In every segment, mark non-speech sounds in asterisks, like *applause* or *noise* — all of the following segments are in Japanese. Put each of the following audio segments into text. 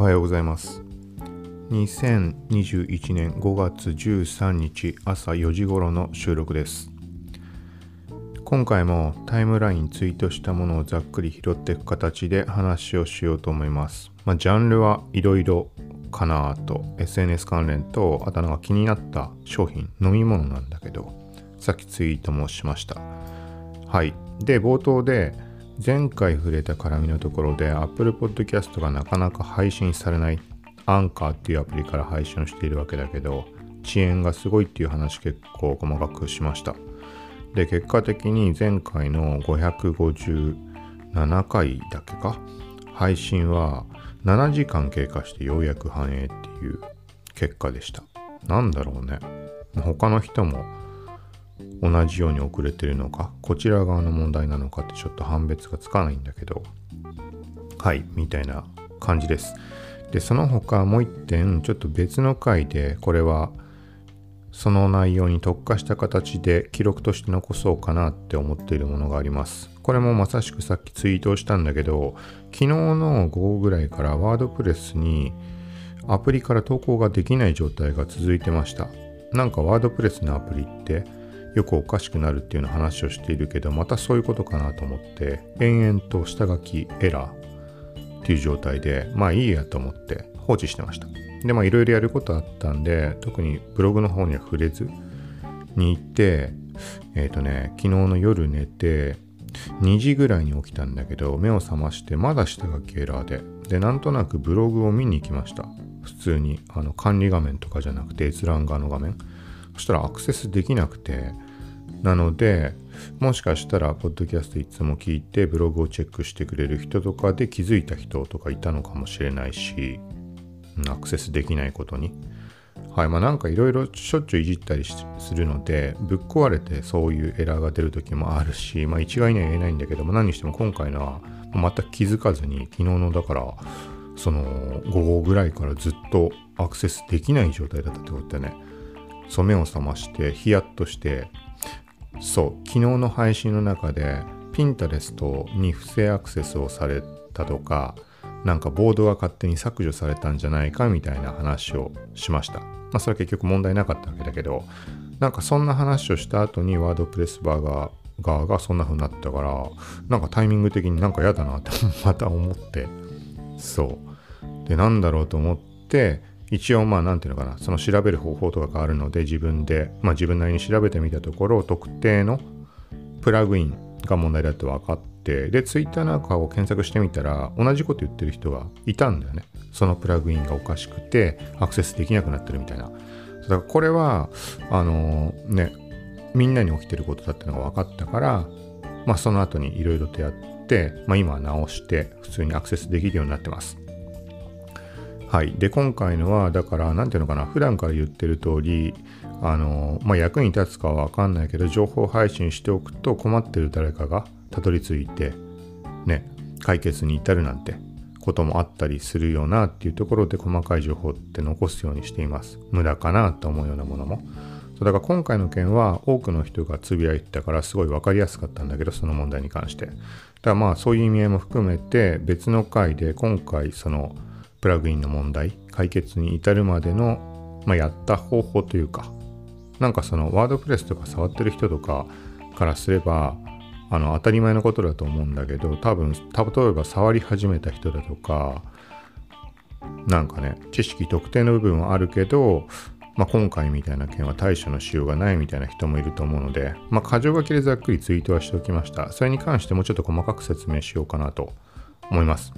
おはようございます。2021年5月13日朝4時頃の収録です。今回もタイムラインツイートしたものをざっくり拾っていく形で話をしようと思います。まあジャンルはいろいろかなと。SNS 関連とあとなんか気になった商品飲み物なんだけどさっきツイートもしました。はい。で冒頭で前回触れた絡みのところで Apple Podcast がなかなか配信されないアンカーっていうアプリから配信をしているわけだけど遅延がすごいっていう話結構細かくしました。で結果的に前回の557回だけか配信は7時間経過してようやく反映っていう結果でした。なんだろうね。他の人も同じように遅れてるのかこちら側の問題なのかってちょっと判別がつかないんだけど。はいみたいな感じです。でその他もう一点ちょっと別の回でこれはその内容に特化した形で記録として残そうかなって思っているものがあります。これもまさしくさっきツイートをしたんだけど昨日の午後ぐらいからワードプレスにアプリから投稿ができない状態が続いてました。なんかワードプレスのアプリってよくおかしくなるっていうような話をしているけどまたそういうことかなと思って延々と下書きエラーっていう状態でまあいいやと思って放置してました。でまあいろいろやることあったんで特にブログの方には触れずに行ってえっ、ー、とね昨日の夜寝て2時ぐらいに起きたんだけど目を覚ましてまだ下書きエラーででなんとなくブログを見に行きました。普通にあの管理画面とかじゃなくて閲覧側の画面。そしたらアクセスできなくてなのでもしかしたらポッドキャストいつも聞いてブログをチェックしてくれる人とかで気づいた人とかいたのかもしれないしアクセスできないことに。はいまあなんかいろいろしょっちゅういじったりするのでぶっ壊れてそういうエラーが出る時もあるしまあ一概には言えないんだけども何にしても今回のは全く気づかずに昨日のだからその午後ぐらいからずっとアクセスできない状態だったってことでね。そう目を覚ましてヒヤッとしてそう昨日の配信の中でピンタレストに不正アクセスをされたとかなんかボードが勝手に削除されたんじゃないかみたいな話をしました。まあそれは結局問題なかったわけだけどなんかそんな話をした後にワードプレスバーガー側がそんな風になったからなんかタイミング的になんか嫌だなって *laughs* また思ってそうでなんだろうと思って一応まあ何ていうのかなその調べる方法とかがあるので自分でまあ自分なりに調べてみたところ特定のプラグインが問題だと分かってで Twitter なんかを検索してみたら同じこと言ってる人がいたんだよね。そのプラグインがおかしくてアクセスできなくなってるみたいな。だからこれはあのー、ねみんなに起きてることだってのが分かったからまあその後にいろいろとやって、まあ、今は直して普通にアクセスできるようになってます。はい。で、今回のは、だから、なんていうのかな、普段から言ってる通り、あの、まあ、役に立つかはわかんないけど、情報配信しておくと困ってる誰かがたどり着いて、ね、解決に至るなんてこともあったりするよなっていうところで細かい情報って残すようにしています。無駄かなと思うようなものも。そうだから今回の件は多くの人がつぶやいてたからすごい分かりやすかったんだけど、その問題に関して。だからまあそういう意味合いも含めて別の回で今回そのプラグインの問題解決に至るまでの、まあ、やった方法というかなんかそのワードプレスとか触ってる人とかからすればあの当たり前のことだと思うんだけど多分例えば触り始めた人だとかなんかね知識特定の部分はあるけど、まあ、今回みたいな件は対処のしようがないみたいな人もいると思うので、まあ、箇条書きでざっくりツイートはしておきました。それに関してもちょっと細かく説明しようかなと思います。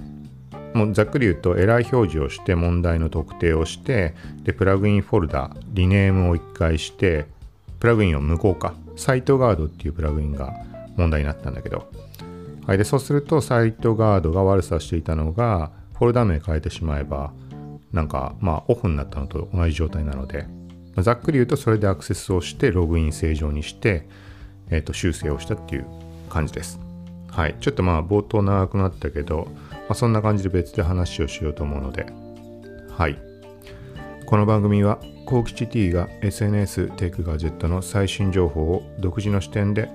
もうざっくり言うとエラー表示をして問題の特定をしてでプラグインフォルダリネームを一回してプラグインを無効化。サイトガードっていうプラグインが問題になったんだけど。はいでそうするとサイトガードが悪さしていたのがフォルダ名変えてしまえばなんかまあオフになったのと同じ状態なので。まざっくり言うとそれでアクセスをしてログイン正常にして、えー、と修正をしたっていう感じです。はい。ちょっとまあ冒頭長くなったけどあ、そんな感じで別で話をしようと思うのではいこの番組は幸吉 T が SNS テイクガジェットの最新情報を独自の視点で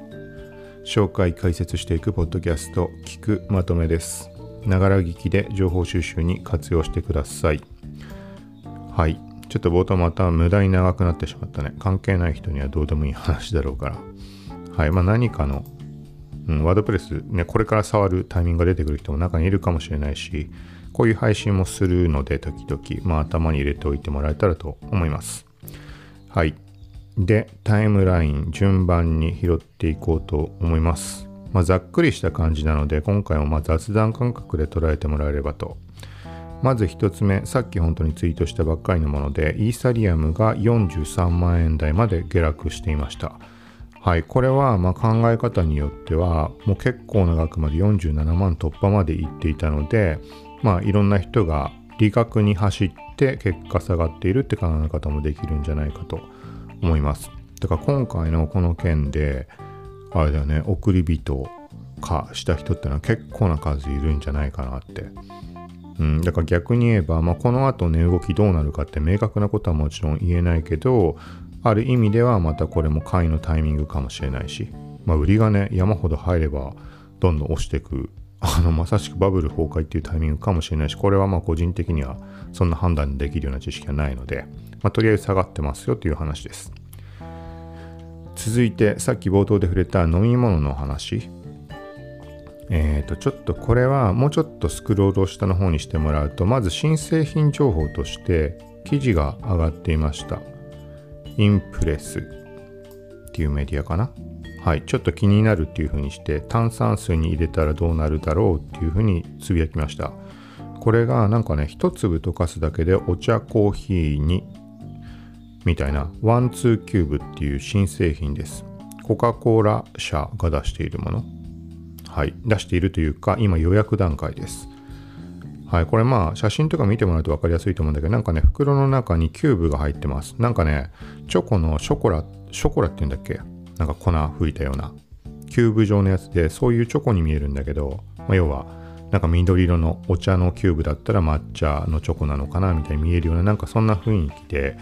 紹介解説していくポッドキャスト聞くまとめですながら聞きで情報収集に活用してください。はい。ちょっと冒頭また無駄に長くなってしまったね。関係ない人にはどうでもいい話だろうから。はい。まあ何かの、うん、ワードプレス、ね、これから触るタイミングが出てくる人も中にいるかもしれないし、こういう配信もするので、時々、まあ頭に入れておいてもらえたらと思います。はい。で、タイムライン順番に拾っていこうと思います。まあ、ざっくりした感じなので、今回もま雑談感覚で捉えてもらえればとまず1つ目、さっき本当にツイートしたばっかりのもので、イーサリアムが43万円台まで下落していました。はい、これはま考え方によっては、もう結構な額まで47万突破までいっていたので、まあいろんな人が利確に走って結果下がっているって考え方もできるんじゃないかと思います。だから今回のこの件で、あれだよね、送り人化した人ってのは結構な数いるんじゃないかなってうん、だから逆に言えば、まあ、この後値動きどうなるかって明確なことはもちろん言えないけどある意味ではまたこれも買いのタイミングかもしれないし、まあ、売りがね山ほど入ればどんどん押していくあのまさしくバブル崩壊っていうタイミングかもしれないしこれはまあ個人的にはそんな判断できるような知識はないので、まあ、とりあえず下がってますよという話です。続いてさっき冒頭で触れた飲み物の話。えーと、ちょっとこれはもうちょっとスクロールを下の方にしてもらうとまず新製品情報として記事が上がっていました。インプレスっていうメディアかな。はい。ちょっと気になるっていうふうにして炭酸水に入れたらどうなるだろうっていうふうにつぶやきました。これがなんかね一粒溶かすだけでお茶コーヒーにみたいな One Two Cube っていう新製品です。コカ・コーラ社が出しているもの。はい、出しているというか、今予約段階です。はい、これまあ写真とか見てもらうと分かりやすいと思うんだけど、なんかね、袋の中にキューブが入ってます。なんかね、チョコのショコラ、ショコラって言うんだっけ？なんか粉吹いたような、キューブ状のやつで、そういうチョコに見えるんだけど、まあ、要は、なんか緑色のお茶のキューブだったら抹茶のチョコなのかなみたいに見えるような、なんかそんな雰囲気で、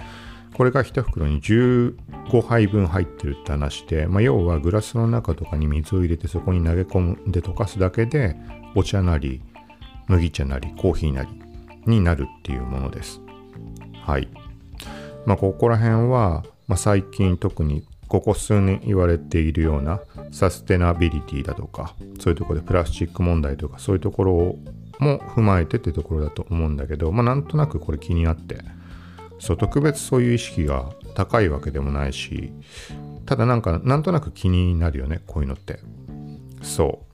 これが1袋に15杯分入ってるって話で、まあ、要はグラスの中とかに水を入れてそこに投げ込んで溶かすだけでお茶なり麦茶なりコーヒーなりになるっていうものです。はい。まあここら辺は、まあ、最近特にここ数年言われているようなサステナビリティだとかそういうところでプラスチック問題とかそういうところも踏まえてってところだと思うんだけどまあなんとなくこれ気になってそう特別そういう意識が高いわけでもないしただなんかなんとなく気になるよねこういうのってそう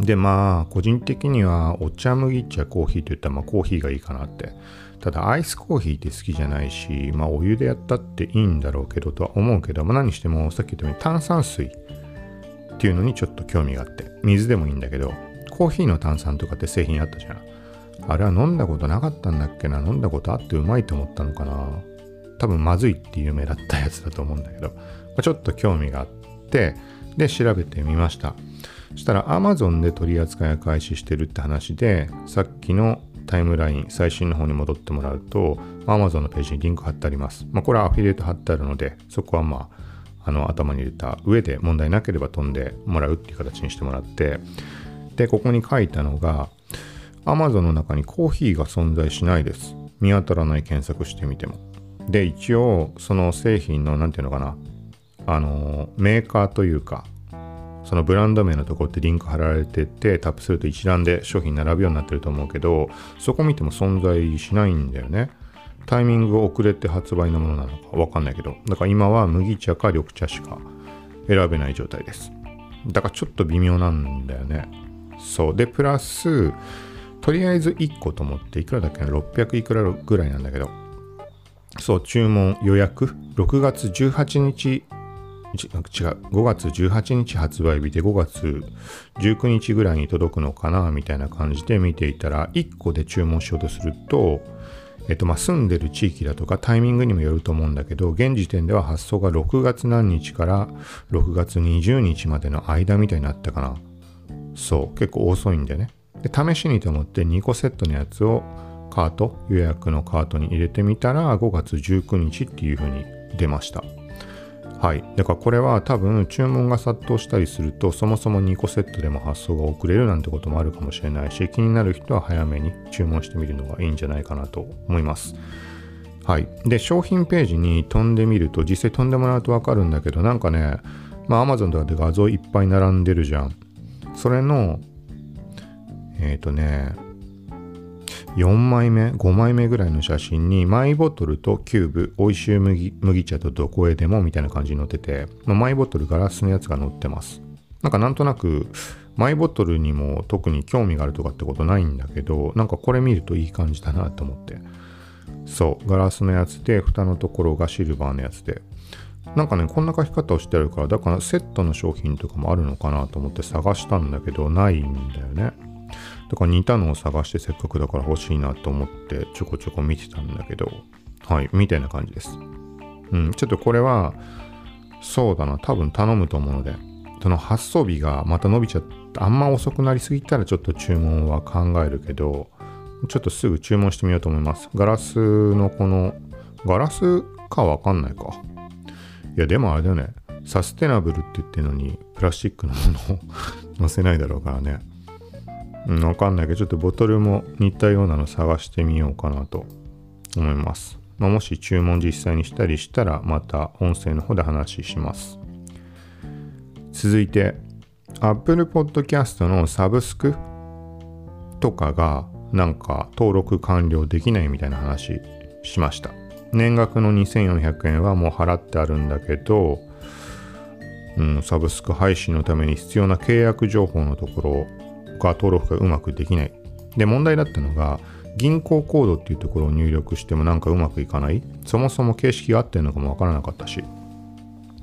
でまあ個人的にはお茶麦茶コーヒーといったらまあコーヒーがいいかなって。ただアイスコーヒーって好きじゃないしまあお湯でやったっていいんだろうけどとは思うけど、まあ、何してもさっき言ったように炭酸水っていうのにちょっと興味があって水でもいいんだけどコーヒーの炭酸とかって製品あったじゃん。あれは飲んだことなかったんだっけな飲んだことあってうまいと思ったのかな。多分まずいって有名だったやつだと思うんだけど、まあ、ちょっと興味があってで調べてみました。そしたら Amazon で取り扱いを開始してるって話でさっきのタイムライン最新の方に戻ってもらうと Amazon のページにリンク貼ってあります、まあ、これはアフィリエイト貼ってあるのでそこはまああの頭に入れた上で問題なければ飛んでもらうっていう形にしてもらってでここに書いたのが Amazon の中にコーヒーが存在しないです。見当たらない検索してみても。で、一応、その製品の、なんていうのかな、あの、メーカーというか、そのブランド名のとこってリンク貼られてて、タップすると一覧で商品並ぶようになってると思うけど、そこ見ても存在しないんだよね。タイミング遅れて発売のものなのかわかんないけど、だから今は麦茶か緑茶しか選べない状態です。だからちょっと微妙なんだよね。そう。で、プラス、とりあえず1個と思っていくらだっけな？600いくらぐらいなんだけどそう注文予約6月18日違う。5月18日発売日で5月19日ぐらいに届くのかなみたいな感じで見ていたら1個で注文しようとするとえっとま住んでる地域だとかタイミングにもよると思うんだけど現時点では発送が6月何日から6月20日までの間みたいになったかな。そう。結構遅いんだよね。で試しにと思って2個セットのやつをカート予約のカートに入れてみたら5月19日っていう風に出ました。はい。だからこれは多分注文が殺到したりするとそもそも2個セットでも発送が遅れるなんてこともあるかもしれないし気になる人は早めに注文してみるのがいいんじゃないかなと思います。はい。で、商品ページに飛んでみると実際飛んでもらうとわかるんだけどなんかね、まあ Amazon とかで画像いっぱい並んでるじゃん。それの、えっ、ー、とね、4枚目5枚目ぐらいの写真にマイボトルとキューブ美味しい麦麦茶とどこへでもみたいな感じに載ってて、マイボトルガラスのやつが載ってます。なんかなんとなくマイボトルにも特に興味があるとかってことないんだけどなんかこれ見るといい感じだなと思って。そうガラスのやつで蓋のところがシルバーのやつで。なんかねこんな書き方をしてあるからだからセットの商品とかもあるのかなと思って探したんだけどないんだよね。だから似たのを探してせっかくだから欲しいなと思ってちょこちょこ見てたんだけど、はい、みたいな感じです。うん、ちょっとこれは、そうだな、多分頼むと思うので、その発送日がまた伸びちゃって、あんま遅くなりすぎたらちょっと注文は考えるけど、ちょっとすぐ注文してみようと思います。ガラスのこの、ガラスかわかんないか。いや、でもあれだよね。サステナブルって言ってるのに、プラスチックのものを *laughs* 載せないだろうからね。うん、わかんないけど、ちょっとボトルも似たようなの探してみようかなと思います。まあ、もし注文実際にしたりしたら、また音声の方で話します。続いて、Apple Podcast のサブスクとかがなんか登録完了できないみたいな話しました。年額の2400円はもう払ってあるんだけど、うん、サブスク配信のために必要な契約情報のところか登録がうまくできない。で、問題だったのが、銀行コードっていうところを入力してもなんかうまくいかない。そもそも形式が合ってるのかもわからなかったし。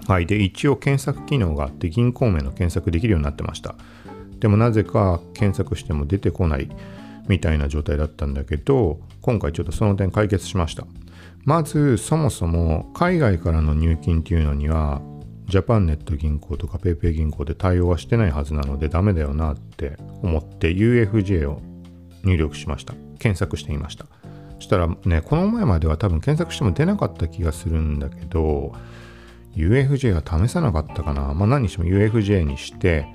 はい。で、一応検索機能があって銀行名の検索できるようになってました。でもなぜか検索しても出てこないみたいな状態だったんだけど、今回ちょっとその点解決しました。まず、そもそも海外からの入金っていうのには、ジャパンネット銀行とか PayPay 銀行で対応はしてないはずなのでダメだよなって思って UFJ を入力しました。検索してみました。そしたらね、この前までは多分検索しても出なかった気がするんだけど、UFJ は試さなかったかな。まあ何にしても UFJ にして、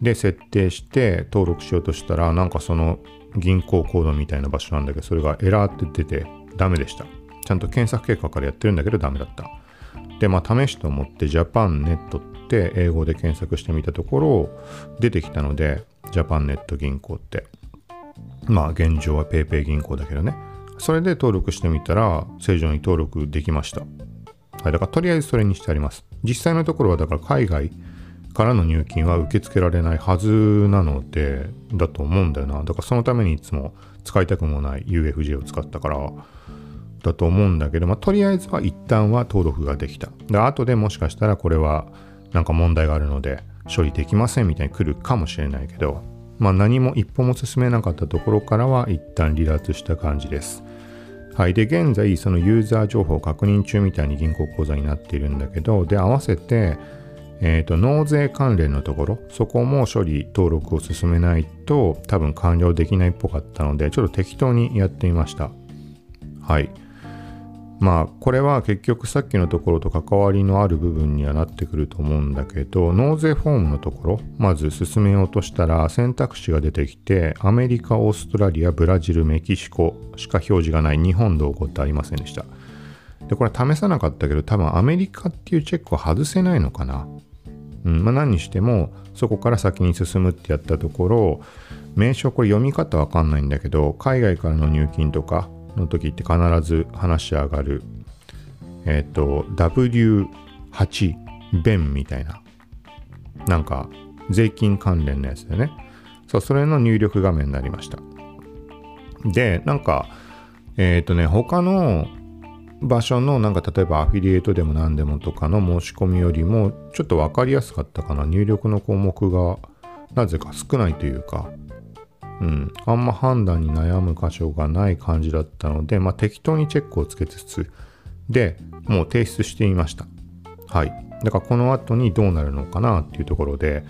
で、設定して登録しようとしたら、なんかその銀行コードみたいな場所なんだけど、それがエラーって出てダメでした。ちゃんと検索結果からやってるんだけどダメだった。で、まあ、試しと思ってジャパンネットって英語で検索してみたところ、出てきたので、ジャパンネット銀行って。まあ、現状は PayPay 銀行だけどね。それで登録してみたら、正常に登録できました。はい、だからとりあえずそれにしてあります。実際のところは、だから海外からの入金は受け付けられないはずなので、だと思うんだよな。だからそのためにいつも使いたくもない UFJ を使ったから、だと思うんだけど、まあ、とりあえずは一旦は登録ができた。で、後でもしかしたらこれはなんか問題があるので処理できませんみたいに来るかもしれないけど、まあ、何も一歩も進めなかったところからは一旦離脱した感じです。はい。で、現在、そのユーザー情報確認中みたいに銀行口座になっているんだけど、で、合わせて、えっ、ー、と、納税関連のところ、そこも処理登録を進めないと多分完了できないっぽかったので、ちょっと適当にやってみました。はい。まあこれは結局さっきのところと関わりのある部分にはなってくると思うんだけど納税フォームのところまず進めようとしたら選択肢が出てきてアメリカオーストラリアブラジルメキシコしか表示がない日本どこってありませんでした。でこれ試さなかったけど多分アメリカっていうチェックを外せないのかな。うんまあ何にしてもそこから先に進むってやったところ名称これ読み方わかんないんだけど海外からの入金とかの時って必ず話し上がる、えっ、ー、と、W8 弁みたいな、なんか、税金関連のやつでね。そう、それの入力画面になりました。で、なんか、えっ、ー、とね、他の場所のなんか例えばアフィリエイトでも何でもとかの申し込みよりもちょっと分かりやすかったかな入力の項目がなぜか少ないというかうん、あんま判断に悩む箇所がない感じだったので、まあ、適当にチェックをつけつつ、で、もう提出してみました。はい。だからこの後にどうなるのかなっていうところで、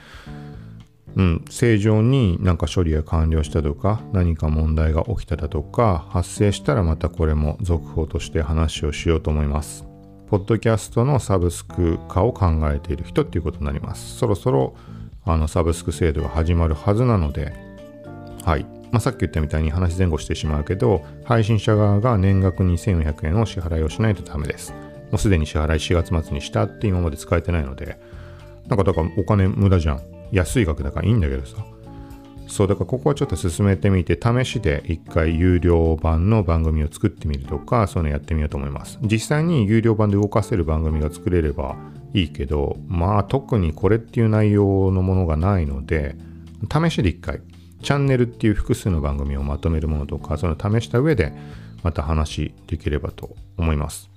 うん、正常になんか処理が完了したとか、何か問題が起きただとか、発生したらまたこれも続報として話をしようと思います。ポッドキャストのサブスク化を考えている人っていうことになります。そろそろあのサブスク制度が始まるはずなので、はい。まあ、さっき言ったみたいに話前後してしまうけど、配信者側が年額2400円を支払いをしないとダメです。もうすでに支払い4月末にしたって今まで使えてないので、なんかだからお金無駄じゃん。安い額だからいいんだけどさ。そうだからここはちょっと進めてみて試しで一回有料版の番組を作ってみるとかそういうのやってみようと思います実際に有料版で動かせる番組が作れればいいけどまあ特にこれっていう内容のものがないので試しで一回チャンネルっていう複数の番組をまとめるものとかその試した上でまた話できればと思います。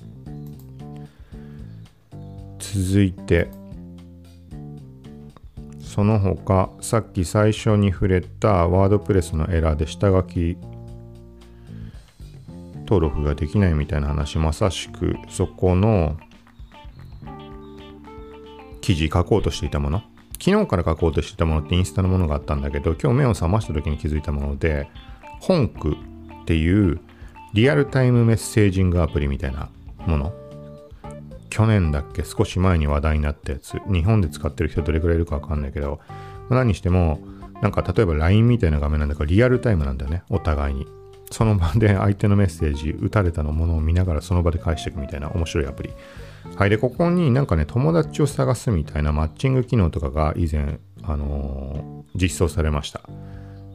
続いてその他さっき最初に触れたワードプレスのエラーで下書き登録ができないみたいな話まさしくそこの記事書こうとしていたもの。昨日から書こうとしてたものってインスタのものがあったんだけど今日目を覚ました時に気づいたもので本句っていうリアルタイムメッセージングアプリみたいなもの。去年だっけ少し前に話題になったやつ。日本で使ってる人どれくらいいるかわかんないけど何にしてもなんか例えば LINE みたいな画面なんだからリアルタイムなんだよねお互いに。その場で相手のメッセージ打たれたのものを見ながらその場で返していくみたいな面白いアプリはいでここになんかね友達を探すみたいなマッチング機能とかが以前あのー、実装されました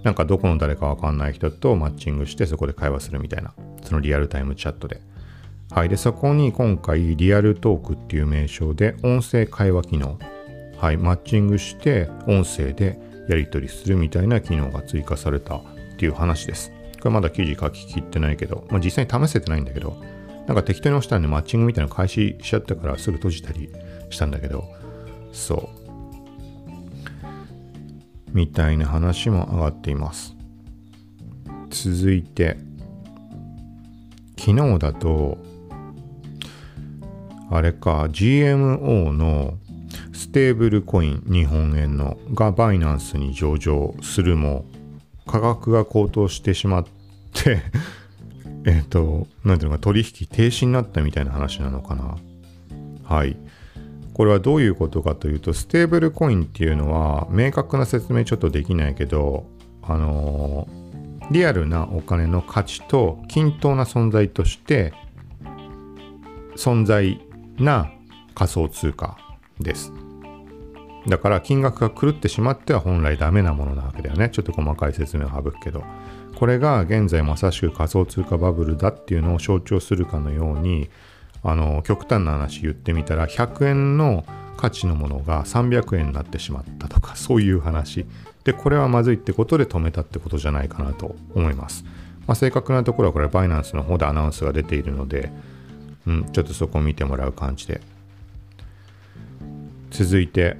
なんかどこの誰かわかんない人とマッチングしてそこで会話するみたいなそのリアルタイムチャットではい。で、そこに今回、リアルトークっていう名称で、音声会話機能。はい。マッチングして、音声でやり取りするみたいな機能が追加されたっていう話です。これまだ記事書ききってないけど、まあ、実際に試せてないんだけど、なんか適当に押したんでマッチングみたいなの開始しちゃったからすぐ閉じたりしたんだけど、そう。みたいな話も上がっています。続いて、昨日だと、あれか、GMO のステーブルコイン日本円のがバイナンスに上場するも価格が高騰してしまって *laughs* えっと、なんていうのか取引停止になったみたいな話なのかな。はい。これはどういうことかというと、ステーブルコインっていうのは明確な説明ちょっとできないけど、あのー、リアルなお金の価値と均等な存在として存在な仮想通貨です。だから金額が狂ってしまっては本来ダメなものなわけだよね。ちょっと細かい説明を省くけど。これが現在まさしく仮想通貨バブルだっていうのを象徴するかのように、あの、極端な話言ってみたら、100円の価値のものが300円になってしまったとか、そういう話。で、これはまずいってことで止めたってことじゃないかなと思います。まあ、正確なところはこれバイナンスの方でアナウンスが出ているので、うん、ちょっとそこを見てもらう感じで。続いて、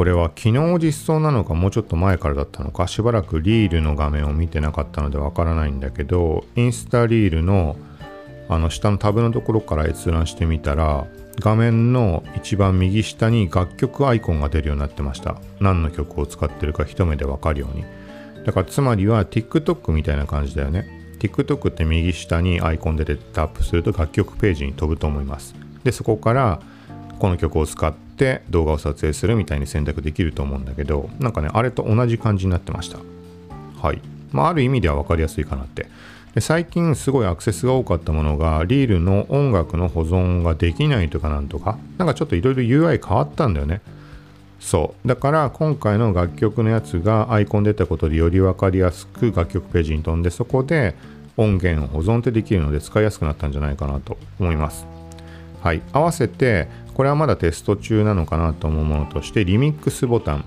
これは昨日実装なのかもうちょっと前からだったのかしばらくリールの画面を見てなかったのでわからないんだけどインスタリールのあの下のタブのところから閲覧してみたら画面の一番右下に楽曲アイコンが出るようになってました。何の曲を使ってるか一目でわかるように。だからつまりは TikTok みたいな感じだよね。TikTok って右下にアイコンで出てタップすると楽曲ページに飛ぶと思います。で、そこからこの曲を使って動画を撮影するみたいに選択できると思うんだけど、なんかね、あれと同じ感じになってました。はい。まあ、ある意味では分かりやすいかなって。で最近すごいアクセスが多かったものが、リールの音楽の保存ができないとかなんとか、なんかちょっといろいろ UI 変わったんだよね。そう。だから今回の楽曲のやつがアイコン出たことでより分かりやすく楽曲ページに飛んでそこで音源を保存ってできるので使いやすくなったんじゃないかなと思います。はい。合わせてこれはまだテスト中なのかなと思うものとしてリミックスボタン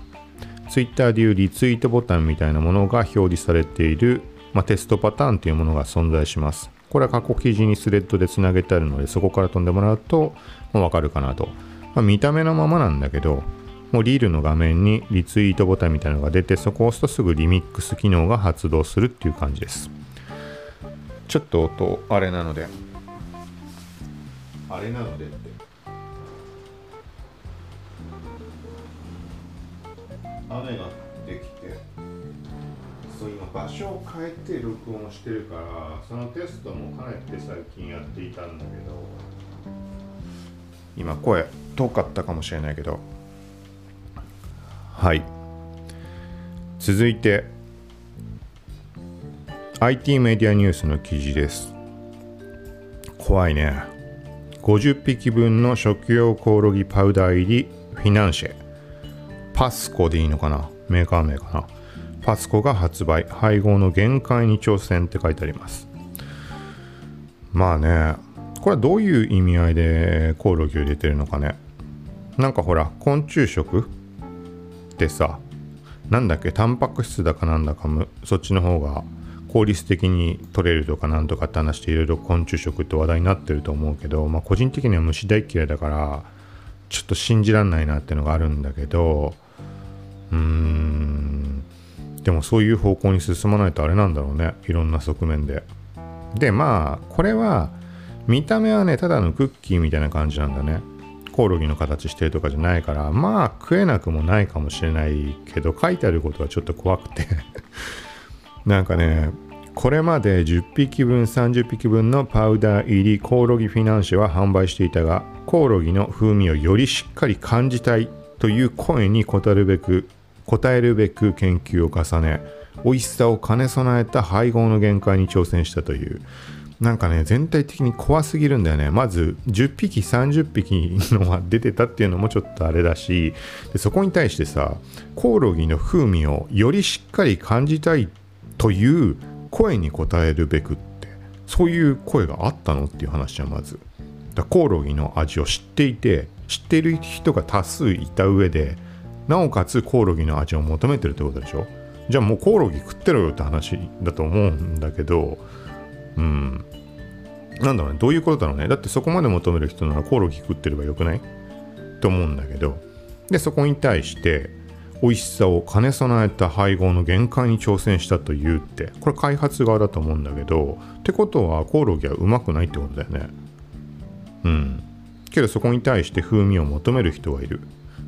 Twitter でいうリツイートボタンみたいなものが表示されている、まあ、テストパターンというものが存在します。これは過去記事にスレッドでつなげてあるのでそこから飛んでもらうとわかるかなと。まあ、見た目のままなんだけどもうリールの画面にリツイートボタンみたいなのが出て、そこを押すとすぐリミックス機能が発動するっていう感じです。ちょっと音、あれなので。あれなのでって。雨ができて、そう今場所を変えて録音してるからそのテストもかねて最近やっていたんだけど今声遠かったかもしれないけど。はい。続いて IT メディアニュースの記事です。怖いね。50匹分の食用コオロギパウダー入りフィナンシェ。パスコでいいのかな？メーカー名かな？パスコが発売。配合の限界に挑戦って書いてあります。まあねこれはどういう意味合いでコオロギを入れてるのかね？なんかほら昆虫食ってさなんだっけ？タンパク質だかなんだかむそっちの方が効率的に取れるとかなんとかって話していろいろ昆虫食って話題になってると思うけど、まあ、個人的には虫大嫌いだからちょっと信じらんないなってのがあるんだけどうん。でもそういう方向に進まないとあれなんだろうね。いろんな側面で。でまあこれは見た目はねただのクッキーみたいな感じなんだね。コオロギの形してるとかじゃないからまあ食えなくもないかもしれないけど書いてあることはちょっと怖くて。*laughs* なんかねこれまで10匹分30匹分のパウダー入りコオロギフィナンシェは販売していたがコオロギの風味をよりしっかり感じたい。という声に応えるべく応えるべく研究を重ね美味しさを兼ね備えた配合の限界に挑戦したという。なんかね全体的に怖すぎるんだよね。まず10匹30匹のが出てたっていうのもちょっとあれだしでそこに対してさコオロギの風味をよりしっかり感じたいという声に応えるべくってそういう声があったのっていう話じゃまず。だコオロギの味を知っていて知っている人が多数いた上でなおかつコオロギの味を求めてるってことでしょ？じゃあもうコオロギ食ってろよって話だと思うんだけどうん。なんだろうね。どういうことだろうね？だってそこまで求める人ならコオロギ食ってればよくない？と思うんだけど。でそこに対して美味しさを兼ね備えた配合の限界に挑戦したというってこれ開発側だと思うんだけどってことはコオロギはうまくないってことだよね。うん。けどそこに対して風味を求める人はいる。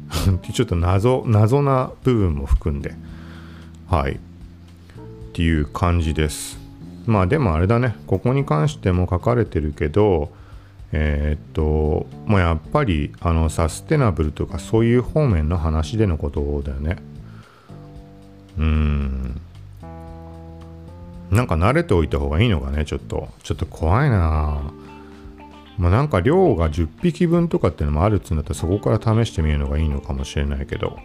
*laughs* ちょっと謎謎な部分も含んで。はい。っていう感じです。まあでもあれだね。ここに関しても書かれてるけどえー、っともうやっぱりあのサステナブルとかそういう方面の話でのことだよね。うん。なんか慣れておいた方がいいのかねちょっと。ちょっと怖いなまあなんか量が10匹分とかっていうのもあるっつうんだったらそこから試してみるのがいいのかもしれないけど。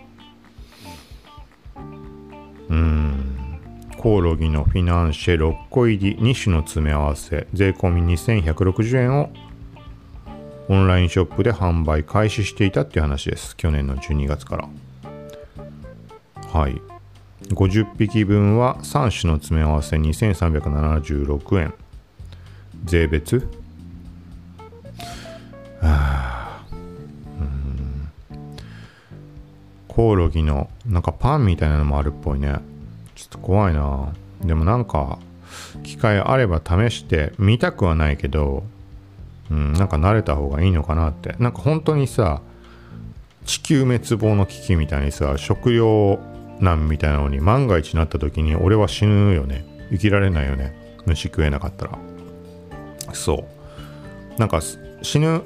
うん。コオロギのフィナンシェ6個入り2種の詰め合わせ。税込み2160円をオンラインショップで販売開始していたっていう話です。去年の12月から。はい。50匹分は3種の詰め合わせ2376円。税別あ。コオロギのなんかパンみたいなのもあるっぽいね。ちょっと怖いな。でもなんか機会あれば試してみたくはないけどうん、なんか慣れた方がいいのかなって。なんか本当にさ地球滅亡の危機みたいにさ食糧難みたいなのに万が一なった時に俺は死ぬよね。生きられないよね。虫食えなかったら。そう。なんか死ぬ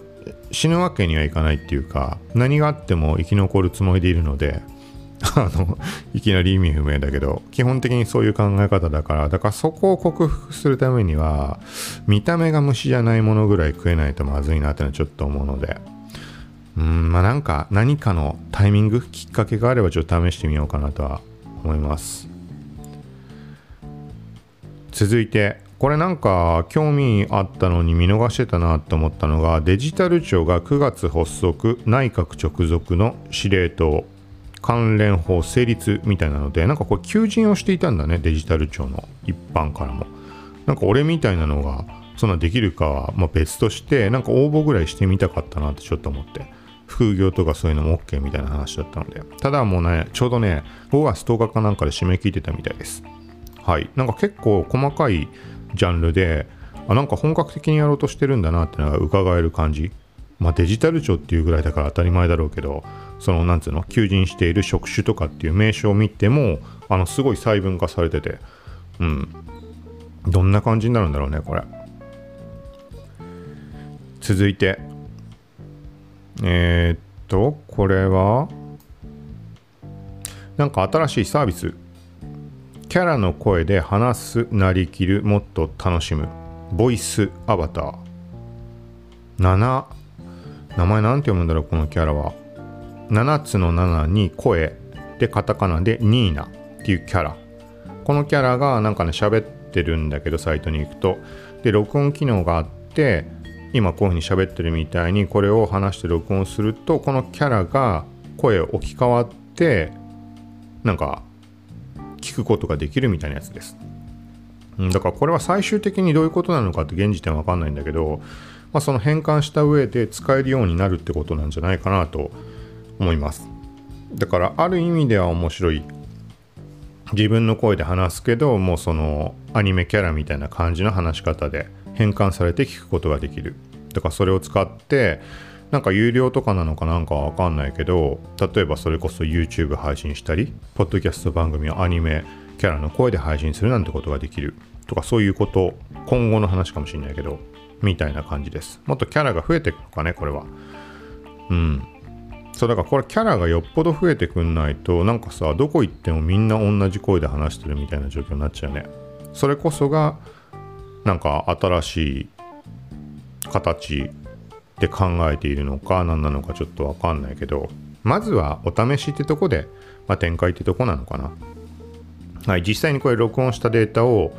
死ぬわけにはいかないっていうか何があっても生き残るつもりでいるのであのいきなり意味不明だけど基本的にそういう考え方だからだからそこを克服するためには見た目が虫じゃないものぐらい食えないとまずいなってのはちょっと思うので。うんまあなんか何かのタイミングきっかけがあればちょっと試してみようかなとは思います。続いてこれなんか興味あったのに見逃してたなと思ったのがデジタル庁が9月発足内閣直属の司令塔関連法成立みたいなのでなんかこれ求人をしていたんだねデジタル庁の一般からも。なんか俺みたいなのがそんなできるかはま別としてなんか応募ぐらいしてみたかったなってちょっと思って。副業とかそういうのも OK みたいな話だったので。ただもうねちょうどね5月10日かなんかで締め切ってたみたいです。はい。なんか結構細かいジャンルであなんか本格的にやろうとしてるんだなってのが伺える感じ。まあ、デジタル庁っていうぐらいだから当たり前だろうけどそのなんつうの求人している職種とかっていう名称を見てもあのすごい細分化されててうん。どんな感じになるんだろうねこれ。続いて。えー、っとこれはなんか新しいサービス。キャラの声で話すなりきるもっと楽しむ。ボイスアバター。7名前なんて読むんだろうこのキャラは。7つの7に声でカタカナでニーナっていうキャラ。このキャラがなんかね喋ってるんだけどサイトに行くと。で録音機能があって今こういうふうに喋ってるみたいにこれを話して録音するとこのキャラが声を置き換わってなんか聞くことができるみたいなやつです。だからこれは最終的にどういうことなのかって現時点わかんないんだけど、まあ、その変換した上で使えるようになるってことなんじゃないかなと思います。だからある意味では面白い。自分の声で話すけどもうそのアニメキャラみたいな感じの話し方で変換されて聞くことができる。だからそれを使ってなんか有料とかなのかなんかわかんないけど例えばそれこそ YouTube 配信したりポッドキャスト番組をアニメキャラの声で配信するなんてことができる。とかそういうこと今後の話かもしれないけどみたいな感じです。もっとキャラが増えていくのかねこれは。うん。そうだからこれキャラがよっぽど増えてくんないとなんかさどこ行ってもみんな同じ声で話してるみたいな状況になっちゃうね。それこそがなんか新しい形で考えているのか何なのかちょっとわかんないけどまずはお試しってとこで、まあ、展開ってとこなのかな。はい実際にこれ録音したデータを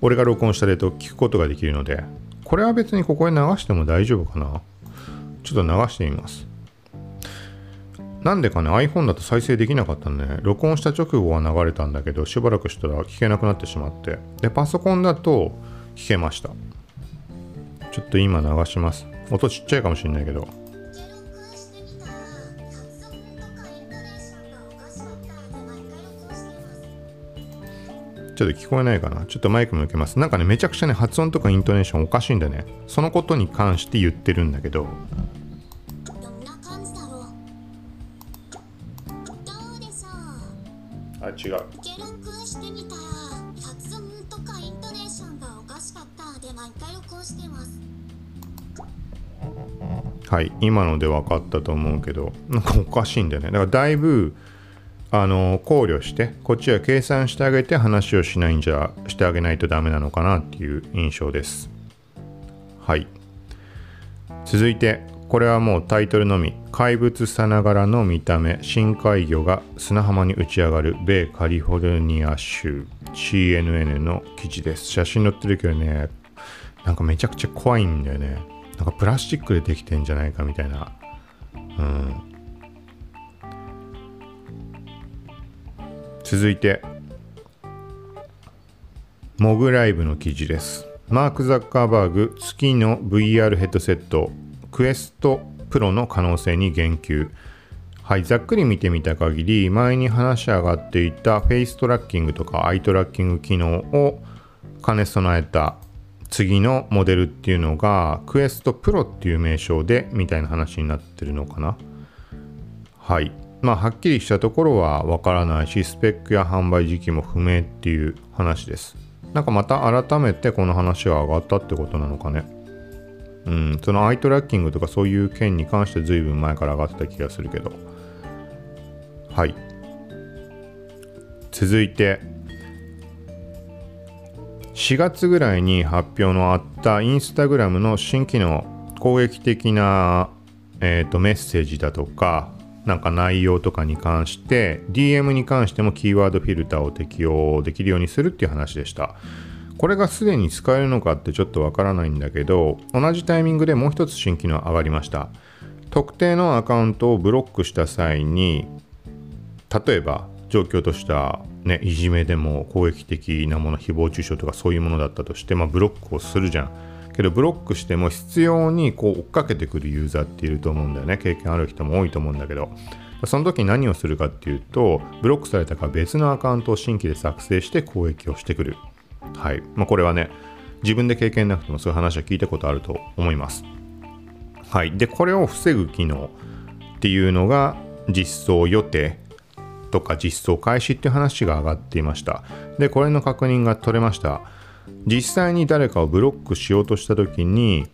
俺が録音したデータを聞くことができるのでこれは別にここへ流しても大丈夫かな。ちょっと流してみます。なんでかね iPhone だと再生できなかったんで、ね、録音した直後は流れたんだけどしばらくしたら聞けなくなってしまってでパソコンだと聞けました。ちょっと今流します。音ちっちゃいかもしれないけど。ちょっと聞こえないかな？ちょっとマイク向けます。なんかねめちゃくちゃね発音とかイントネーションおかしいんだね。そのことに関して言ってるんだけど。あ違うはい今ので分かったと思うけどなんかおかしいんだよね。だからだいぶあの考慮してこっちは計算してあげて話をしないんじゃしてあげないとダメなのかなっていう印象です。はい。続いてこれはもうタイトルのみ。怪物さながらの見た目。深海魚が砂浜に打ち上がる米カリフォルニア州。CNN の記事です。写真載ってるけどねなんかめちゃくちゃ怖いんだよね。なんかプラスチックでできてんじゃないかみたいな。うん。続いて。 MoguLive の記事です。マーク・ザッカーバーグ次の VR ヘッドセット。 Quest Pro の可能性に言及。はいざっくり見てみた限り前に話し上がっていたフェイストラッキングとかアイトラッキング機能を兼ね備えた次のモデルっていうのがクエストプロっていう名称でみたいな話になってるのかな？はい。まあはっきりしたところはわからないしスペックや販売時期も不明っていう話です。なんかまた改めてこの話が上がったってことなのかね？うん、そのアイトラッキングとかそういう件に関して随分前から上がってた気がするけど。はい。続いて4月ぐらいに発表のあったインスタグラムの新機能攻撃的な、えーと、メッセージだとかなんか内容とかに関して DM に関してもキーワードフィルターを適用できるようにするっていう話でした。これがすでに使えるのかってちょっとわからないんだけど同じタイミングでもう一つ新機能上がりました特定のアカウントをブロックした際に例えば状況とした、ね、いじめでも攻撃的なもの誹謗中傷とかそういうものだったとして、まあ、ブロックをするじゃん。けどブロックしても必要にこう追っかけてくるユーザーっていると思うんだよね。経験ある人も多いと思うんだけど。その時何をするかっていうとブロックされたか別のアカウントを新規で作成して攻撃をしてくる。はい。まあ、これはね自分で経験なくてもそういう話は聞いたことあると思います。はい。で、これを防ぐ機能っていうのが実装予定。とか実装開始って話が上がっていました。で、これの確認が取れました。実際に誰かをブロックしようとした時に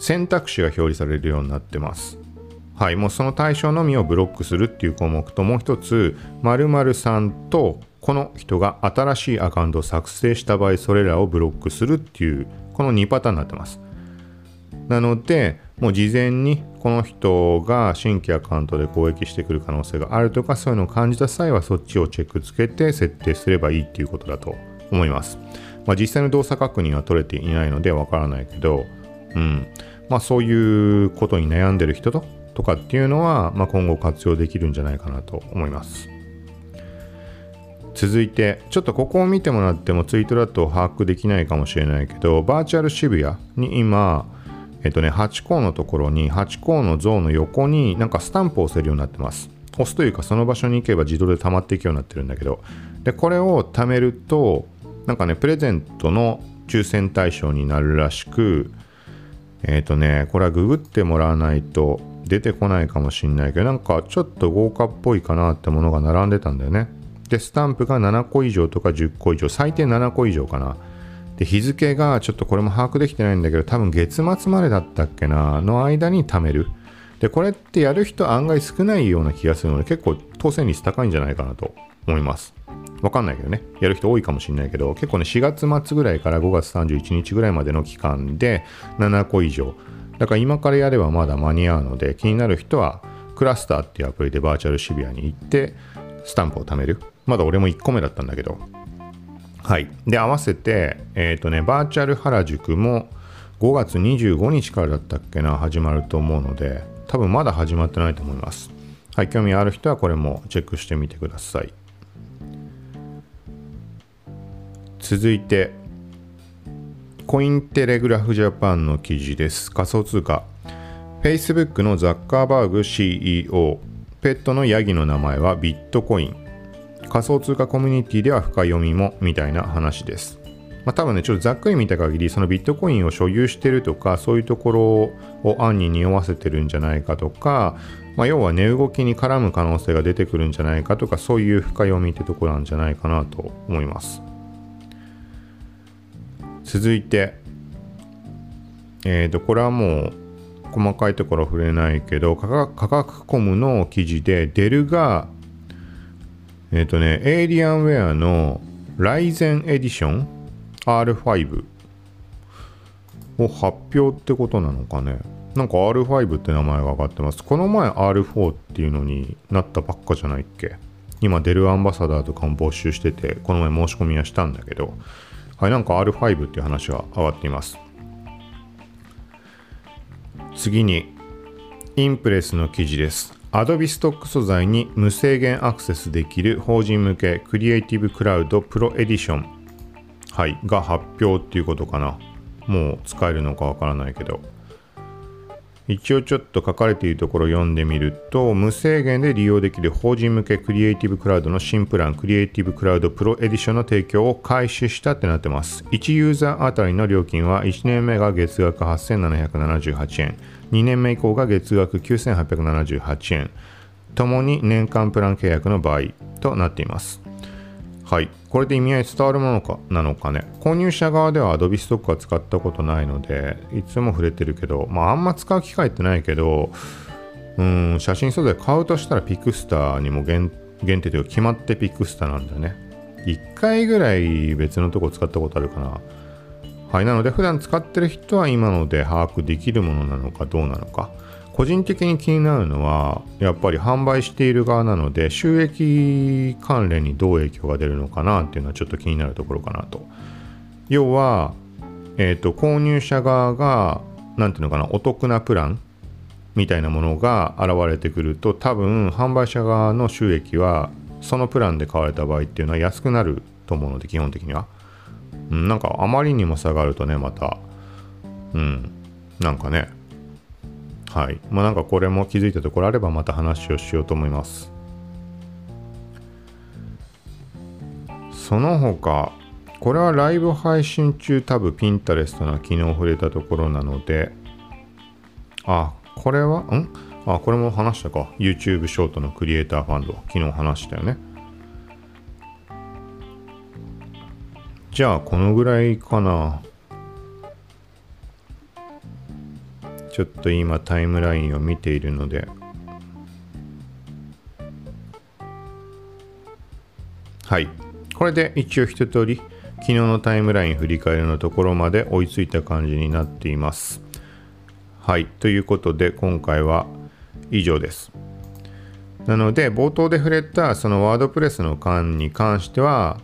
選択肢が表示されるようになってます。はい、もうその対象のみをブロックするっていう項目ともう一つ〇〇さんとこの人が新しいアカウントを作成した場合それらをブロックするっていうこの2パターンになってます。なのでもう事前にこの人が新規アカウントで攻撃してくる可能性があるとかそういうのを感じた際はそっちをチェックつけて設定すればいいっていうことだと思います。まあ、実際の動作確認は取れていないのでわからないけど、うん。まあそういうことに悩んでる人ととかっていうのは、まあ、今後活用できるんじゃないかなと思います。続いて、ちょっとここを見てもらってもツイートだと把握できないかもしれないけど、バーチャル渋谷に今、えっとね、ハチ公のところに、ハチ公の像の横になんかスタンプを押せるようになってます。押すというか、その場所に行けば自動で溜まっていくようになってるんだけど、で、これを貯めると、なんかね、プレゼントの抽選対象になるらしく、えっ、とね、これはググってもらわないと出てこないかもしんないけど、なんかちょっと豪華っぽいかなってものが並んでたんだよね。で、スタンプが7個以上とか10個以上、最低7個以上かな。で、日付がちょっとこれも把握できてないんだけど、多分月末までだったっけな、の間に貯める。で、これってやる人案外少ないような気がするので、結構当選率高いんじゃないかなと思います。わかんないけどね。やる人多いかもしれないけど、結構ね、4月末ぐらいから5月31日ぐらいまでの期間で7個以上。だから今からやればまだ間に合うので、気になる人は、クラスターっていうアプリでバーチャル渋谷に行って、スタンプを貯める。まだ俺も1個目だったんだけど。はい。で、合わせて、えっ、とね、バーチャル原宿も5月25日からだったっけな、始まると思うので、多分まだ始まってないと思います。はい、興味ある人はこれもチェックしてみてください。続いて、コインテレグラフジャパンの記事です。仮想通貨。Facebook のザッカーバーグ CEO、ペットのヤギの名前はビットコイン。仮想通貨コミュニティでは深読みもみたいな話です。まあ多分ね、ちょっとざっくり見た限り、そのビットコインを所有してるとか、そういうところを暗に匂わせてるんじゃないかとか、まあ、要は値動きに絡む可能性が出てくるんじゃないかとか、そういう深読みってとこなんじゃないかなと思います。続いて、えっ、と、これはもう細かいところ触れないけど、価格コムの記事で、デルが、えっ、とね、エイリアンウェアのライゼンエディション R5 を発表ってことなのかね。なんか R5 って名前が上がってます。この前 R4 っていうのになったばっかじゃないっけ？今デルアンバサダーとかも募集してて、この前申し込みはしたんだけど、はい、なんか R5 っていう話が上がっています。次に、インプレスの記事です。Adobe ストック素材に無制限アクセスできる法人向けクリエイティブクラウドプロエディション、はい、が発表っていうことかな。もう使えるのかわからないけど。一応ちょっと書かれているところ読んでみると、無制限で利用できる法人向けクリエイティブクラウドの新プラン、クリエイティブクラウドプロエディションの提供を開始したってなってます。1ユーザーあたりの料金は1年目が月額8778円、2年目以降が月額9878円、ともに年間プラン契約の場合となっています。はい。これで意味合い伝わるものかなのかね。購入者側では Adobe ストックは使ったことないので、いつも触れてるけど、まああんま使う機会ってないけど、うん、写真素材買うとしたらピクスターにも限定というか決まってピクスターなんだよね。1回ぐらい別のとこ使ったことあるかな。はい。なので普段使ってる人は今ので把握できるものなのかどうなのか。個人的に気になるのは、やっぱり販売している側なので、収益関連にどう影響が出るのかなっていうのはちょっと気になるところかなと。要は、えっ、と、購入者側が、なんていうのかな、お得なプランみたいなものが現れてくると、多分、販売者側の収益は、そのプランで買われた場合っていうのは安くなると思うので、基本的には。うん、なんかあまりにも差がるとね、また、うん、なんかね、はい。まあなんかこれも気づいたところあればまた話をしようと思います。その他、これはライブ配信中多分 Pinterest の昨日触れたところなので、あ、これはん？あ、これも話したか。YouTube ショートのクリエイターファンド。昨日話したよね。じゃあ、このぐらいかな。ちょっと今タイムラインを見ているので。はい。これで一応一通り昨日のタイムライン振り返りのところまで追いついた感じになっています。はい。ということで今回は以上です。なので冒頭で触れたそのワードプレスの間に関しては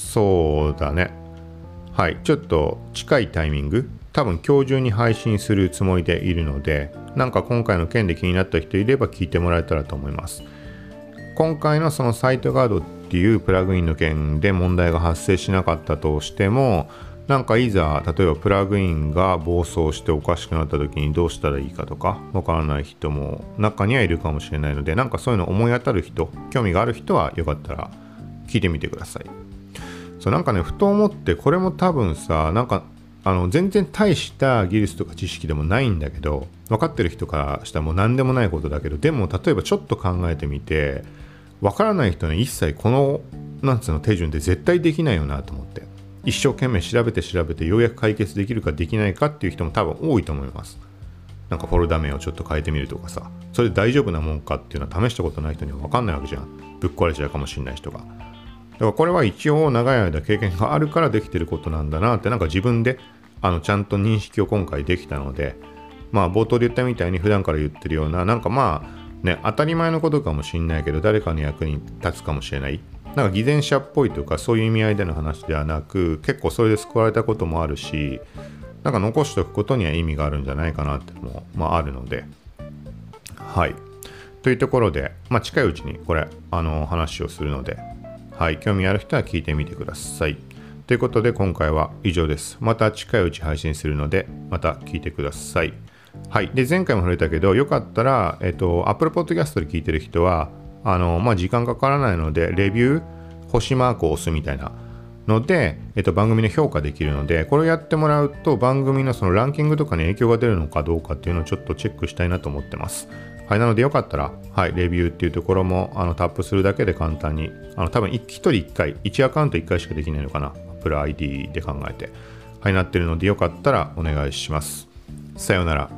そうだね。はい。ちょっと近いタイミング多分今日中に配信するつもりでいるのでなんか今回の件で気になった人いれば聞いてもらえたらと思います。今回のそのサイトガードっていうプラグインの件で問題が発生しなかったとしてもなんかいざ例えばプラグインが暴走しておかしくなった時にどうしたらいいかとかわからない人も中にはいるかもしれないのでなんかそういうの思い当たる人興味がある人はよかったら聞いてみてくださいそうなんかねふと思ってこれも多分さなんかあの全然大した技術とか知識でもないんだけど分かってる人からしたらもう何でもないことだけどでも例えばちょっと考えてみて分からない人に一切このなんつうの手順で絶対できないよなと思って一生懸命調べて調べてようやく解決できるかできないかっていう人も多分多いと思います。なんかフォルダ名をちょっと変えてみるとかさ、それで大丈夫なもんかっていうのは試したことない人には分かんないわけじゃん。ぶっ壊れちゃうかもしれない人が。だからこれは一応長い間経験があるからできてることなんだなってなんか自分であのちゃんと認識を今回できたので、まあ冒頭で言ったみたいに普段から言ってるようななんかまあね当たり前のことかもしんないけど誰かの役に立つかもしれない。なんか偽善者っぽいとかそういう意味合いでの話ではなく結構それで救われたこともあるしなんか残しておくことには意味があるんじゃないかなってのも、まあ、あるので。はい。というところで、まあ、近いうちにこれあの話をするので。はい興味ある人は聞いてみてくださいということで今回は以上ですまた近いうち配信するのでまた聞いてくださいはい。で、前回も触れたけど、よかったら、えっと、Apple Podcast で聞いてる人は、あの、まあ、時間かからないので、レビュー、星マークを押すみたいなので、えっと、番組の評価できるので、これをやってもらうと、番組のそのランキングとかに影響が出るのかどうかっていうのをちょっとチェックしたいなと思ってます。はい、なのでよかったら、はい、レビューっていうところもあのタップするだけで簡単に、あの多分 1, 人1回、1アカウント1回しかできないのかな、Apple ID で考えて、はい、なってるのでよかったらお願いします。さようなら。